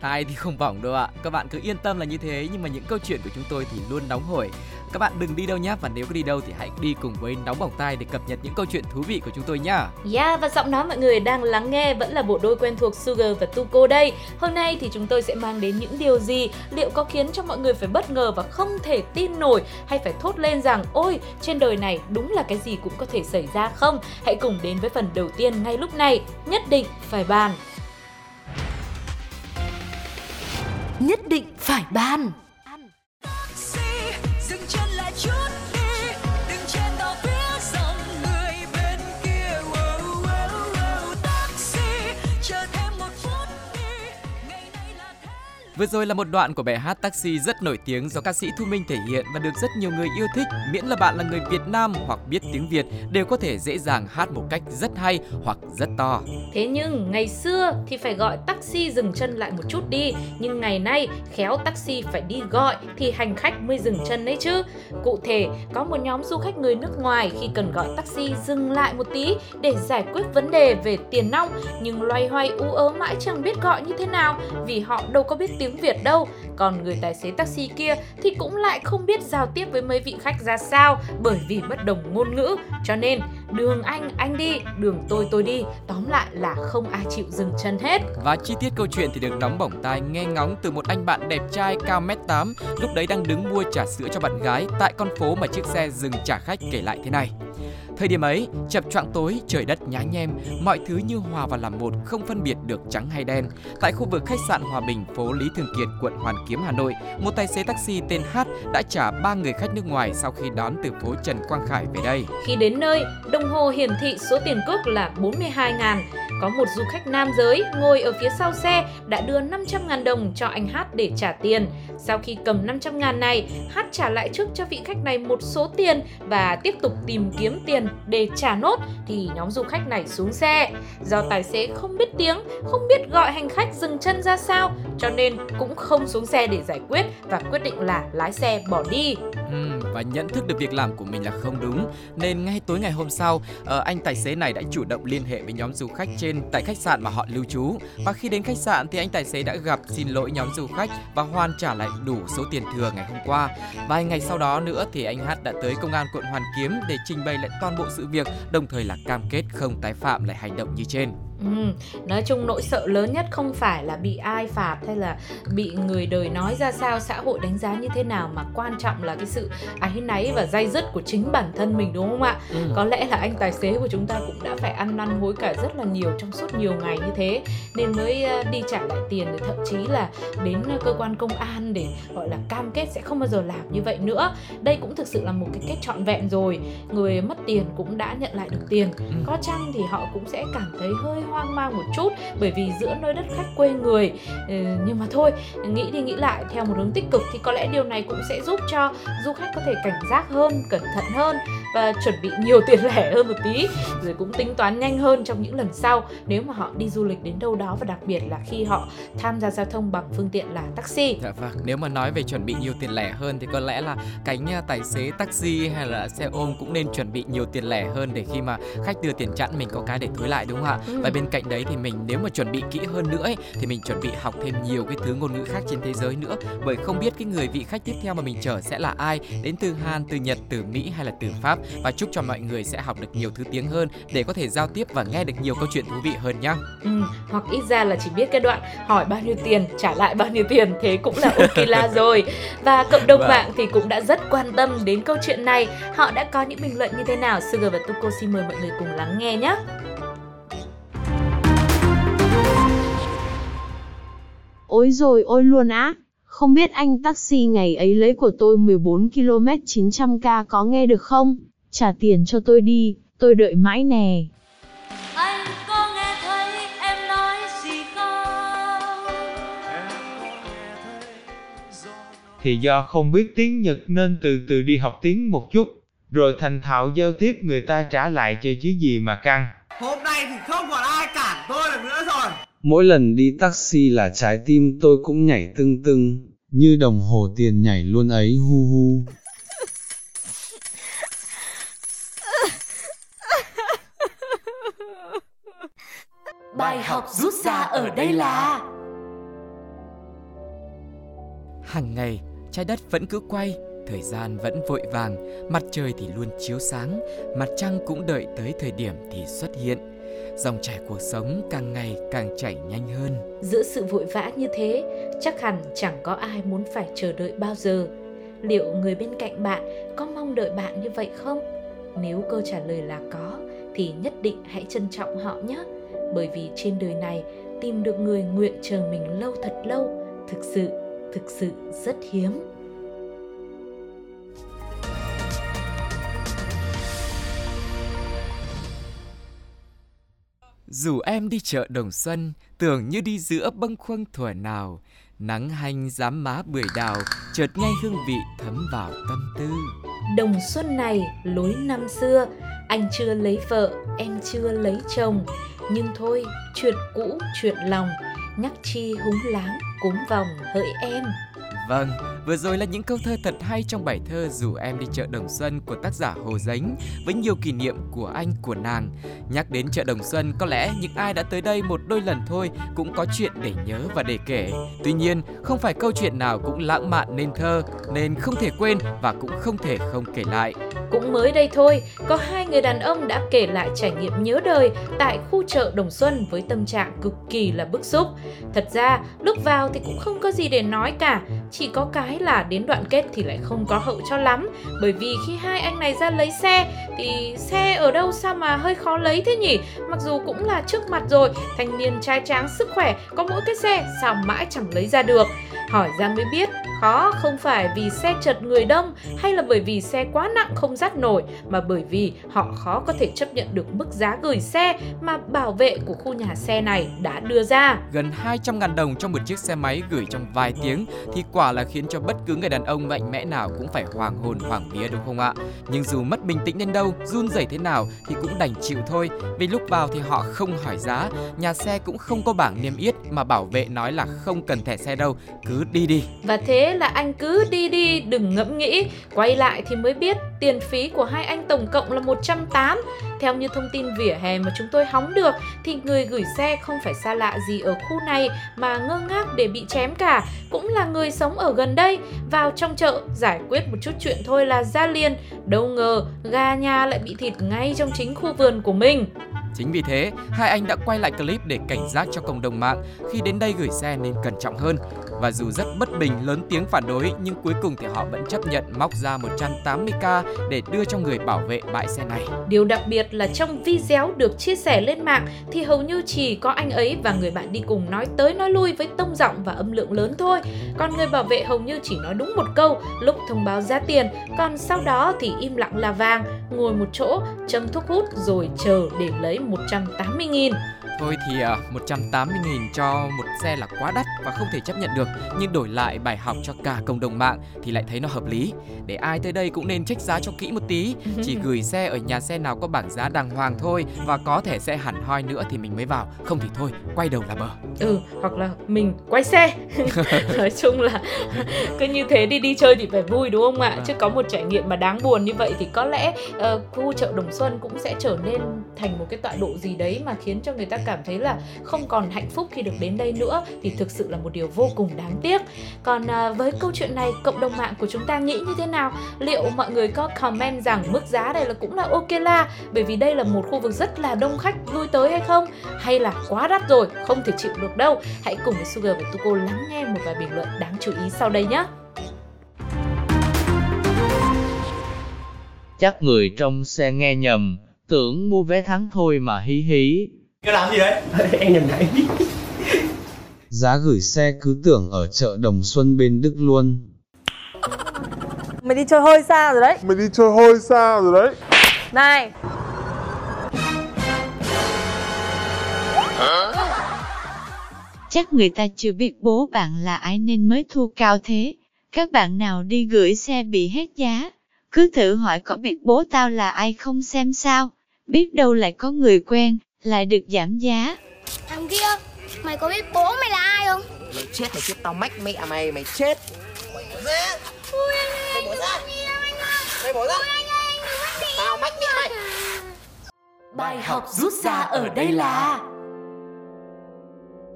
Thai thì không bỏng đâu ạ Các bạn cứ yên tâm là như thế Nhưng mà những câu chuyện của chúng tôi thì luôn nóng hổi Các bạn đừng đi đâu nhé Và nếu có đi đâu thì hãy đi cùng với Nóng Bỏng Tai Để cập nhật những câu chuyện thú vị của chúng tôi nhá Yeah, và giọng nói mọi người đang lắng nghe vẫn là bộ đôi quen thuộc Sugar và Tuko đây. Hôm nay thì chúng tôi sẽ mang đến những điều gì, liệu có khiến cho mọi người phải bất ngờ và không thể tin nổi hay phải thốt lên rằng ôi, trên đời này đúng là cái gì cũng có thể xảy ra không? Hãy cùng đến với phần đầu tiên ngay lúc này, nhất định phải bàn. Nhất định phải ban. Vừa rồi là một đoạn của bài hát Taxi rất nổi tiếng do ca sĩ Thu Minh thể hiện và được rất nhiều người yêu thích. Miễn là bạn là người Việt Nam hoặc biết tiếng Việt, đều có thể dễ dàng hát một cách rất hay hoặc rất to. Thế nhưng ngày xưa thì phải gọi taxi dừng chân lại một chút đi, Nhưng ngày nay khéo taxi phải đi gọi thì hành khách mới dừng chân đấy chứ Cụ thể, có một nhóm du khách người nước ngoài khi cần gọi taxi dừng lại một tí để giải quyết vấn đề về tiền nong, Nhưng loay hoay, ú ớ mãi chẳng biết gọi như thế nào vì họ đâu có biết tiếng Việt đâu. Còn người tài xế taxi kia thì cũng lại không biết giao tiếp với mấy vị khách ra sao bởi vì bất đồng ngôn ngữ. Cho nên đường anh anh đi, đường tôi tôi đi. Tóm lại là không ai chịu dừng chân hết. Và chi tiết câu chuyện thì được nóng bỏng tai nghe ngóng từ một anh bạn đẹp trai cao mét 8 lúc đấy đang đứng mua trà sữa cho bạn gái tại con phố mà chiếc xe dừng trả khách kể lại thế này. Thời điểm ấy, chập choạng tối, trời đất nhá nhem, mọi thứ như hòa vào làm một, không phân biệt được trắng hay đen. Tại khu vực khách sạn Hòa Bình, phố Lý Thường Kiệt, quận Hoàn Kiếm, Hà Nội, một tài xế taxi tên H đã trả ba người khách nước ngoài sau khi đón từ phố Trần Quang Khải về đây. Khi đến nơi, đồng hồ hiển thị số tiền cước là 42 ngàn. Có một du khách nam giới ngồi ở phía sau xe đã đưa 500 ngàn đồng cho anh Hát để trả tiền. Sau khi cầm 500 ngàn này, Hát trả lại trước cho vị khách này một số tiền và tiếp tục tìm kiếm tiền để trả nốt thì nhóm du khách này xuống xe. Do tài xế không biết tiếng, không biết gọi hành khách dừng chân ra sao cho nên cũng không xuống xe để giải quyết và quyết định là lái xe bỏ đi. Ừ, và nhận thức được việc làm của mình là không đúng. Nên ngay tối ngày hôm sau ờ, anh tài xế này đã chủ động liên hệ với nhóm du khách trên tại khách sạn mà họ lưu trú. Và khi đến khách sạn thì anh tài xế đã gặp xin lỗi nhóm du khách và hoàn trả lại đủ số tiền thừa ngày hôm qua. Vài ngày sau đó nữa thì anh Hát đã tới công an quận Hoàn Kiếm để trình bày lại toàn bộ sự việc, đồng thời là cam kết không tái phạm lại hành động như trên. Ừ, nói chung nỗi sợ lớn nhất không phải là bị ai phạt hay là bị người đời nói ra sao xã hội đánh giá như thế nào mà quan trọng là cái sự áy náy và dây dứt của chính bản thân mình đúng không ạ? Ừ. có lẽ là anh tài xế của chúng ta cũng đã phải ăn năn hối cải rất là nhiều trong suốt nhiều ngày như thế nên mới ờ, đi trả lại tiền rồi thậm chí là đến cơ quan công an để gọi là cam kết sẽ không bao giờ làm như vậy nữa. Đây cũng thực sự là một cái kết trọn vẹn rồi. Người mất tiền cũng đã nhận lại được tiền. Ừ. có chăng thì họ cũng sẽ cảm thấy hơi hoang mang một chút bởi vì giữa nơi đất khách quê người Ừ, nhưng mà thôi nghĩ đi nghĩ lại theo một hướng tích cực thì có lẽ điều này cũng sẽ giúp cho du khách có thể cảnh giác hơn cẩn thận hơn và chuẩn bị nhiều tiền lẻ hơn một tí rồi cũng tính toán nhanh hơn trong những lần sau nếu mà họ đi du lịch đến đâu đó và đặc biệt là khi họ tham gia giao thông bằng phương tiện là taxi Dạ vâng, nếu mà nói về chuẩn bị nhiều tiền lẻ hơn thì có lẽ là cánh tài xế taxi hay là xe ôm cũng nên chuẩn bị nhiều tiền lẻ hơn để khi mà khách đưa tiền chẵn mình có cái để thối lại đúng không ạ? Ừ. Và bên cạnh đấy thì mình nếu mà chuẩn bị kỹ hơn nữa ấy, thì mình chuẩn bị học thêm nhiều cái thứ ngôn ngữ khác trên thế giới nữa. Bởi không biết cái người vị khách tiếp theo mà mình chở sẽ là ai đến từ Hàn, từ Nhật, từ Mỹ hay là từ Pháp. Và chúc cho mọi người sẽ học được nhiều thứ tiếng hơn để có thể giao tiếp và nghe được nhiều câu chuyện thú vị hơn nhá. Ừ, hoặc ít ra là chỉ biết cái đoạn hỏi bao nhiêu tiền trả lại bao nhiêu tiền thế cũng là ok rồi. Và cộng đồng Vâng. mạng thì cũng đã rất quan tâm đến câu chuyện này. Họ đã có những bình luận như thế nào? Sugar và Tuko xin mời mọi người cùng lắng nghe nhé Ôi rồi ôi luôn á. Không biết anh taxi ngày ấy lấy của tôi 14 km 900k có nghe được không? Trả tiền cho tôi đi, tôi đợi mãi nè. anh có nghe thấy em nói gì không Thì do không biết tiếng Nhật nên từ từ đi học tiếng một chút. rồi thành thạo giao tiếp người ta trả lại chơi chứ gì mà căng. Hôm nay thì không còn ai cản tôi được nữa rồi. Mỗi lần đi taxi là trái tim tôi cũng nhảy tưng tưng, như đồng hồ tiền nhảy luôn ấy hu hu. Bài học rút ra ở đây là Hàng ngày, trái đất vẫn cứ quay, thời gian vẫn vội vàng, mặt trời thì luôn chiếu sáng, mặt trăng cũng đợi tới thời điểm thì xuất hiện. Dòng chảy cuộc sống càng ngày càng chảy nhanh hơn. Giữa sự vội vã như thế, chắc hẳn chẳng có ai muốn phải chờ đợi bao giờ. Liệu người bên cạnh bạn có mong đợi bạn như vậy không? Nếu câu trả lời là có, thì nhất định hãy trân trọng họ nhé. Bởi vì trên đời này, tìm được người nguyện chờ mình lâu thật lâu, thực sự, thực sự rất hiếm. Dù em đi chợ Đồng Xuân, tưởng như đi giữa bâng khuâng thuở nào, nắng hanh dám má bưởi đào, chợt ngay hương vị thấm vào tâm tư. Đồng xuân này lối năm xưa, anh chưa lấy vợ, em chưa lấy chồng. Nhưng thôi, chuyện cũ, chuyện lòng, nhắc chi húng láng, cúm vòng hỡi em. Vâng, vừa rồi là những câu thơ thật hay trong bài thơ Dù em đi chợ Đồng Xuân của tác giả Hồ Dánh với nhiều kỷ niệm của anh của nàng. Nhắc đến chợ Đồng Xuân, có lẽ những ai đã tới đây một đôi lần thôi cũng có chuyện để nhớ và để kể. Tuy nhiên, không phải câu chuyện nào cũng lãng mạn nên thơ, nên không thể quên và cũng không thể không kể lại. Cũng mới đây thôi, có hai người đàn ông đã kể lại trải nghiệm nhớ đời tại khu chợ Đồng Xuân với tâm trạng cực kỳ là bức xúc. Thật ra, lúc vào thì cũng không có gì để nói cả, chỉ chỉ có cái là đến đoạn kết thì lại không có hậu cho lắm, bởi vì khi hai anh này ra lấy xe thì xe ở đâu sao mà hơi khó lấy thế nhỉ? Mặc dù cũng là trước mặt rồi, thanh niên trai tráng sức khỏe, có mỗi cái xe sao mãi chẳng lấy ra được. Hỏi ra mới biết, khó không phải vì xe chật người đông hay là bởi vì xe quá nặng không dắt nổi mà bởi vì họ khó có thể chấp nhận được mức giá gửi xe mà bảo vệ của khu nhà xe này đã đưa ra. Gần 200.000 đồng cho một chiếc xe máy gửi trong vài tiếng thì quả là khiến cho bất cứ người đàn ông mạnh mẽ nào cũng phải hoàng hồn hoàng vía đúng không ạ? Nhưng dù mất bình tĩnh đến đâu, run rẩy thế nào thì cũng đành chịu thôi. Vì lúc vào thì họ không hỏi giá, nhà xe cũng không có bảng niêm yết mà bảo vệ nói là không cần thẻ xe đâu, cứ đi đi. Và thế là anh cứ đi đi đừng ngẫm nghĩ, quay lại thì mới biết tiền phí của hai anh tổng cộng là 180. Theo như thông tin vỉa hè mà chúng tôi hóng được thì người gửi xe không phải xa lạ gì ở khu này mà ngơ ngác để bị chém cả, cũng là người sống ở gần đây, vào trong chợ giải quyết một chút chuyện thôi là ra liền, đâu ngờ gà nhà lại bị thịt ngay trong chính khu vườn của mình. Chính vì thế, hai anh đã quay lại clip để cảnh giác cho cộng đồng mạng khi đến đây gửi xe nên cẩn trọng hơn. Và dù rất bất bình lớn tiếng phản đối nhưng cuối cùng thì họ vẫn chấp nhận móc ra 180k để đưa cho người bảo vệ bãi xe này. Điều đặc biệt là trong video được chia sẻ lên mạng thì hầu như chỉ có anh ấy và người bạn đi cùng nói tới nói lui với tông giọng và âm lượng lớn thôi. Còn người bảo vệ hầu như chỉ nói đúng một câu lúc thông báo giá tiền, còn sau đó thì im lặng là vàng, ngồi một chỗ, châm thuốc hút rồi chờ để lấy 180 nghìn. Thôi thì à, 180.000 cho một xe là quá đắt và không thể chấp nhận được. Nhưng đổi lại bài học cho cả cộng đồng mạng thì lại thấy nó hợp lý. Để ai tới đây cũng nên check giá cho kỹ một tí. Chỉ gửi xe ở nhà xe nào có bảng giá đàng hoàng thôi Và có thể xe hẳn hoi nữa thì mình mới vào. Không thì thôi, quay đầu là bờ. Ừ, hoặc là mình quay xe. Nói chung là cứ như thế đi đi chơi thì phải vui đúng không ạ? Chứ có một trải nghiệm mà đáng buồn như vậy thì có lẽ ờ, khu chợ Đồng Xuân cũng sẽ trở nên thành một cái tọa độ gì đấy mà khiến cho người ta cảm cảm thấy là không còn hạnh phúc khi được đến đây nữa thì thực sự là một điều vô cùng đáng tiếc. Còn à, với câu chuyện này cộng đồng mạng của chúng ta nghĩ như thế nào? Liệu mọi người có comment rằng mức giá này là cũng là ok la bởi vì đây là một khu vực rất là đông khách lui tới hay không? Hay là quá đắt rồi, không thể chịu được đâu? Hãy cùng với Sugar và Tuko lắng nghe một vài bình luận đáng chú ý sau đây nhé. Chắc người trong xe nghe nhầm, tưởng mua vé thắng thôi mà hí hí. Cái làm gì đấy? em nhìn thấy. Giá gửi xe cứ tưởng ở chợ Đồng Xuân bên Đức luôn. Mày đi chơi hơi xa rồi đấy Mày đi chơi hơi xa rồi đấy Này Chắc người ta chưa biết bố bạn là ai nên mới thu cao thế. Các bạn nào đi gửi xe bị hết giá, Cứ thử hỏi có biết bố tao là ai không xem sao, biết đâu lại có người quen, lại được giảm giá. Thằng kia, mày có biết bố mày là ai không? Mày chết mày chết tao mách mẹ mày, mày chết Mày bỏ ra Ui anh ơi, Mày bỏ ra anh ơi. Mày bỏ ra Ui anh ơi, anh đừng bắt đi. Tao mách mẹ mày Bài học rút ra ở đây là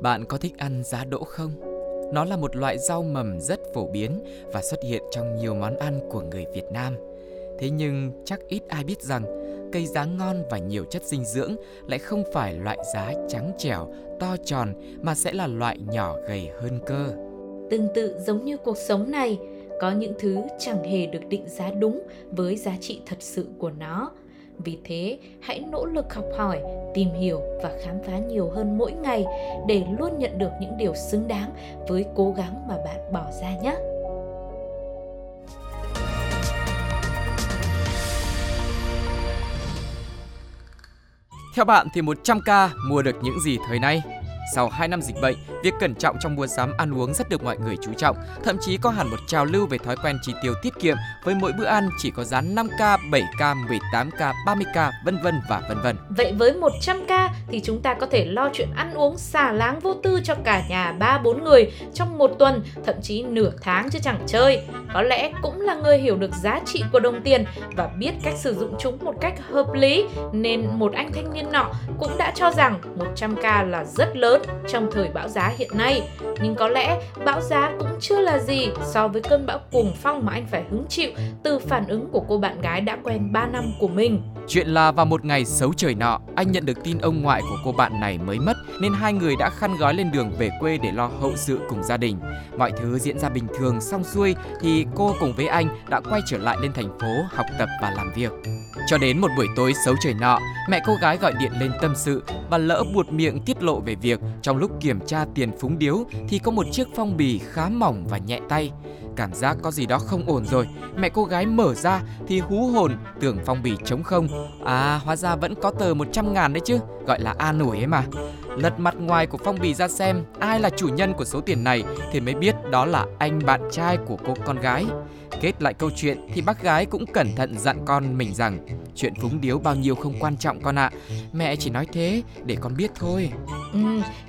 Bạn có thích ăn giá đỗ không? Nó là một loại rau mầm rất phổ biến và xuất hiện trong nhiều món ăn của người Việt Nam. Thế nhưng chắc ít ai biết rằng cây giá ngon và nhiều chất dinh dưỡng lại không phải loại giá trắng trẻo, to tròn mà sẽ là loại nhỏ gầy hơn cơ. Tương tự giống như cuộc sống này, có những thứ chẳng hề được định giá đúng với giá trị thật sự của nó. Vì thế, hãy nỗ lực học hỏi, tìm hiểu và khám phá nhiều hơn mỗi ngày để luôn nhận được những điều xứng đáng với cố gắng mà bạn bỏ ra nhé. Theo bạn thì 100k mua được những gì thời nay? Sau 2 năm dịch bệnh, việc cẩn trọng trong mua sắm ăn uống rất được mọi người chú trọng, thậm chí có hẳn một trào lưu về thói quen chi tiêu tiết kiệm với mỗi bữa ăn chỉ có giá 5k, 7k, 18k, 30k, vân vân và vân vân. Vậy với 100k thì chúng ta có thể lo chuyện ăn uống xả láng vô tư cho cả nhà 3-4 người trong một tuần, thậm chí nửa tháng chứ chẳng chơi. Có lẽ cũng là người hiểu được giá trị của đồng tiền và biết cách sử dụng chúng một cách hợp lý nên một anh thanh niên nọ cũng đã cho rằng 100k là rất lớn trong thời bão giá hiện nay. Nhưng có lẽ bão giá cũng chưa là gì so với cơn bão cuồng phong mà anh phải hứng chịu từ phản ứng của cô bạn gái đã quen 3 năm của mình. Chuyện là vào một ngày xấu trời nọ, anh nhận được tin ông ngoại của cô bạn này mới mất nên hai người đã khăn gói lên đường về quê để lo hậu sự cùng gia đình. Mọi thứ diễn ra bình thường xong xuôi thì cô cùng với anh đã quay trở lại lên thành phố học tập và làm việc. Cho đến một buổi tối xấu trời nọ, mẹ cô gái gọi điện lên tâm sự và lỡ buột miệng tiết lộ về việc trong lúc kiểm tra tiền phúng điếu thì có một chiếc phong bì khá mỏng và nhẹ tay. Cảm giác có gì đó không ổn rồi, mẹ cô gái mở ra thì hú hồn tưởng phong bì trống không. À, hóa ra vẫn có tờ 100 ngàn đấy chứ, gọi là A nổi ấy mà. Lật mặt ngoài của phong bì ra xem ai là chủ nhân của số tiền này thì mới biết đó là anh bạn trai của cô con gái. Kết lại câu chuyện thì bác gái cũng cẩn thận dặn con mình rằng chuyện phúng điếu bao nhiêu không quan trọng con ạ. Mẹ chỉ nói thế để con biết thôi. Ừ,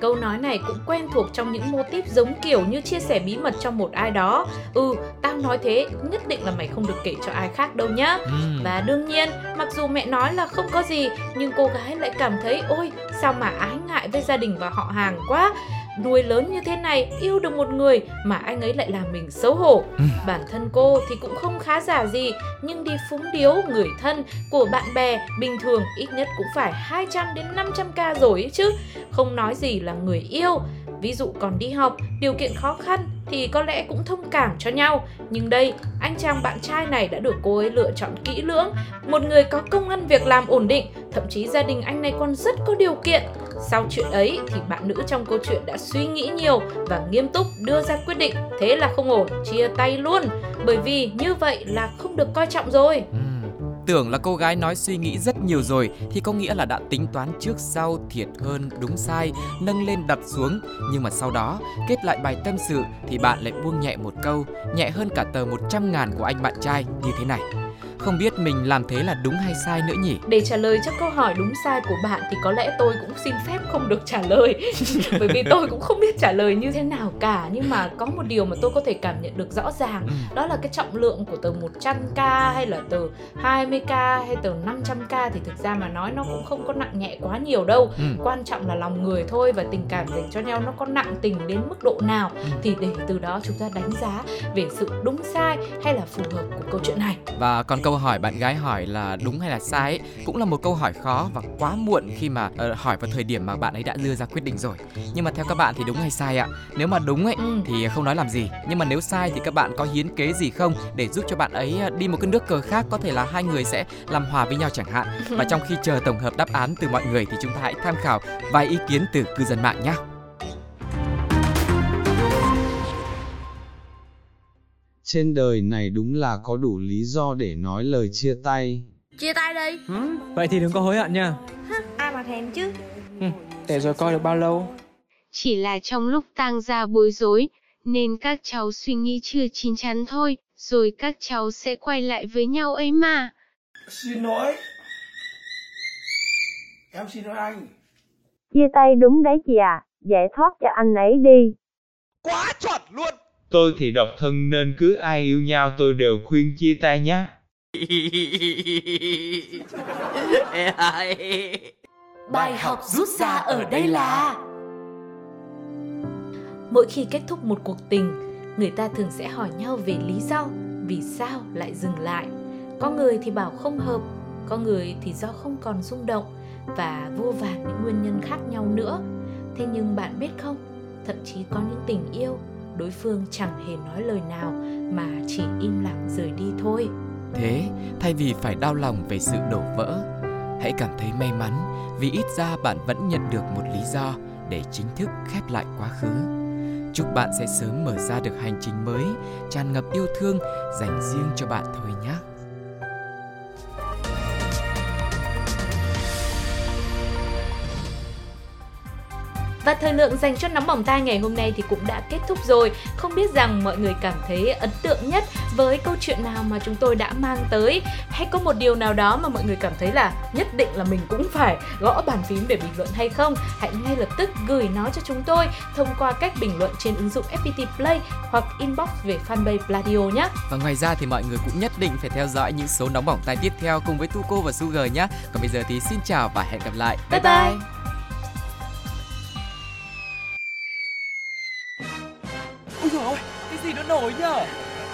câu nói này cũng quen thuộc trong những mô típ giống kiểu như chia sẻ bí mật cho một ai đó. Ừ, tao nói thế nhất định là mày không được kể cho ai khác đâu nhá. Ừ. Và đương nhiên, mặc dù mẹ nói là không có gì, nhưng cô gái lại cảm thấy ôi sao mà ái ngại với gia đình và họ hàng quá. Nuôi lớn như thế này, yêu được một người mà anh ấy lại làm mình xấu hổ. Ừ. Bản thân cô thì cũng không khá giả gì, nhưng đi phúng điếu người thân của bạn bè bình thường ít nhất cũng phải 200 đến 500k rồi ấy chứ. Không nói gì là người yêu. Ví dụ còn đi học, điều kiện khó khăn thì có lẽ cũng thông cảm cho nhau. Nhưng đây, anh chàng bạn trai này đã được cô ấy lựa chọn kỹ lưỡng. Một người có công ăn việc làm ổn định, thậm chí gia đình anh này còn rất có điều kiện. Sau chuyện ấy thì bạn nữ trong câu chuyện đã suy nghĩ nhiều và nghiêm túc đưa ra quyết định thế là không ổn, chia tay luôn. Bởi vì như vậy là không được coi trọng rồi. Ừ Tưởng là cô gái nói suy nghĩ rất nhiều rồi thì có nghĩa là đã tính toán trước sau thiệt hơn đúng sai, nâng lên đặt xuống. Nhưng mà sau đó, kết lại bài tâm sự thì bạn lại buông nhẹ một câu, nhẹ hơn cả tờ 100 ngàn của anh bạn trai như thế này không biết mình làm thế là đúng hay sai nữa nhỉ? Để trả lời cho câu hỏi đúng sai của bạn thì có lẽ tôi cũng xin phép không được trả lời. Bởi vì tôi cũng không biết trả lời như thế nào cả Nhưng mà có một điều mà tôi có thể cảm nhận được rõ ràng Đó là cái trọng lượng của tờ 100k hay là tờ 20k hay tờ 500k Thì thực ra mà nói nó cũng không có nặng nhẹ quá nhiều đâu. Ừ. Quan trọng là lòng người thôi và tình cảm dành cho nhau nó có nặng tình đến mức độ nào. Thì để từ đó chúng ta đánh giá về sự đúng sai hay là phù hợp của câu chuyện này. Và còn câu hỏi bạn gái hỏi là đúng hay là sai ấy, cũng là một câu hỏi khó và quá muộn khi mà ờ, hỏi vào thời điểm mà bạn ấy đã đưa ra quyết định rồi. Nhưng mà theo các bạn thì đúng hay sai ạ? Nếu mà đúng ấy Ừ. thì không nói làm gì, nhưng mà nếu sai thì các bạn có hiến kế gì không để giúp cho bạn ấy ờ, đi một cái nước cờ khác có thể là hai người sẽ làm hòa với nhau chẳng hạn. Và trong khi chờ tổng hợp đáp án từ mọi người thì chúng ta hãy tham khảo vài ý kiến từ cư dân mạng nhé. Trên đời này đúng là có đủ lý do để nói lời chia tay. Chia tay đi Vậy thì đừng có hối hận nha Ai mà thèm chứ Để rồi coi được bao lâu Chỉ là trong lúc tang ra bối rối, nên các cháu suy nghĩ chưa chín chắn thôi, rồi các cháu sẽ quay lại với nhau ấy mà. Xin lỗi. Em xin lỗi anh. Chia tay đúng đấy chị ạ, giải thoát cho anh ấy đi. Quá chuẩn luôn. Tôi thì độc thân nên cứ ai yêu nhau tôi đều khuyên chia tay nhé. Bài học rút ra ở đây là Mỗi khi kết thúc một cuộc tình, người ta thường sẽ hỏi nhau về lý do vì sao lại dừng lại. Có người thì bảo không hợp, có người thì do không còn rung động và vô vàn những nguyên nhân khác nhau nữa. Thế nhưng bạn biết không, thậm chí có những tình yêu đối phương chẳng hề nói lời nào mà chỉ im lặng rời đi thôi. Thế, thay vì phải đau lòng về sự đổ vỡ, hãy cảm thấy may mắn vì ít ra bạn vẫn nhận được một lý do để chính thức khép lại quá khứ. Chúc bạn sẽ sớm mở ra được hành trình mới, tràn ngập yêu thương dành riêng cho bạn thôi nhé. Và thời lượng dành cho nóng bỏng tai ngày hôm nay thì cũng đã kết thúc rồi. Không biết rằng mọi người cảm thấy ấn tượng nhất với câu chuyện nào mà chúng tôi đã mang tới hay có một điều nào đó mà mọi người cảm thấy là nhất định là mình cũng phải gõ bàn phím để bình luận hay không? Hãy ngay lập tức gửi nó cho chúng tôi thông qua cách bình luận trên ứng dụng FPT Play hoặc inbox về fanpage Pladio nhé. Và ngoài ra thì mọi người cũng nhất định phải theo dõi những số nóng bỏng tai tiếp theo cùng với Tuko và Sugar nhé. Còn bây giờ thì xin chào và hẹn gặp lại. Bye bye. bye.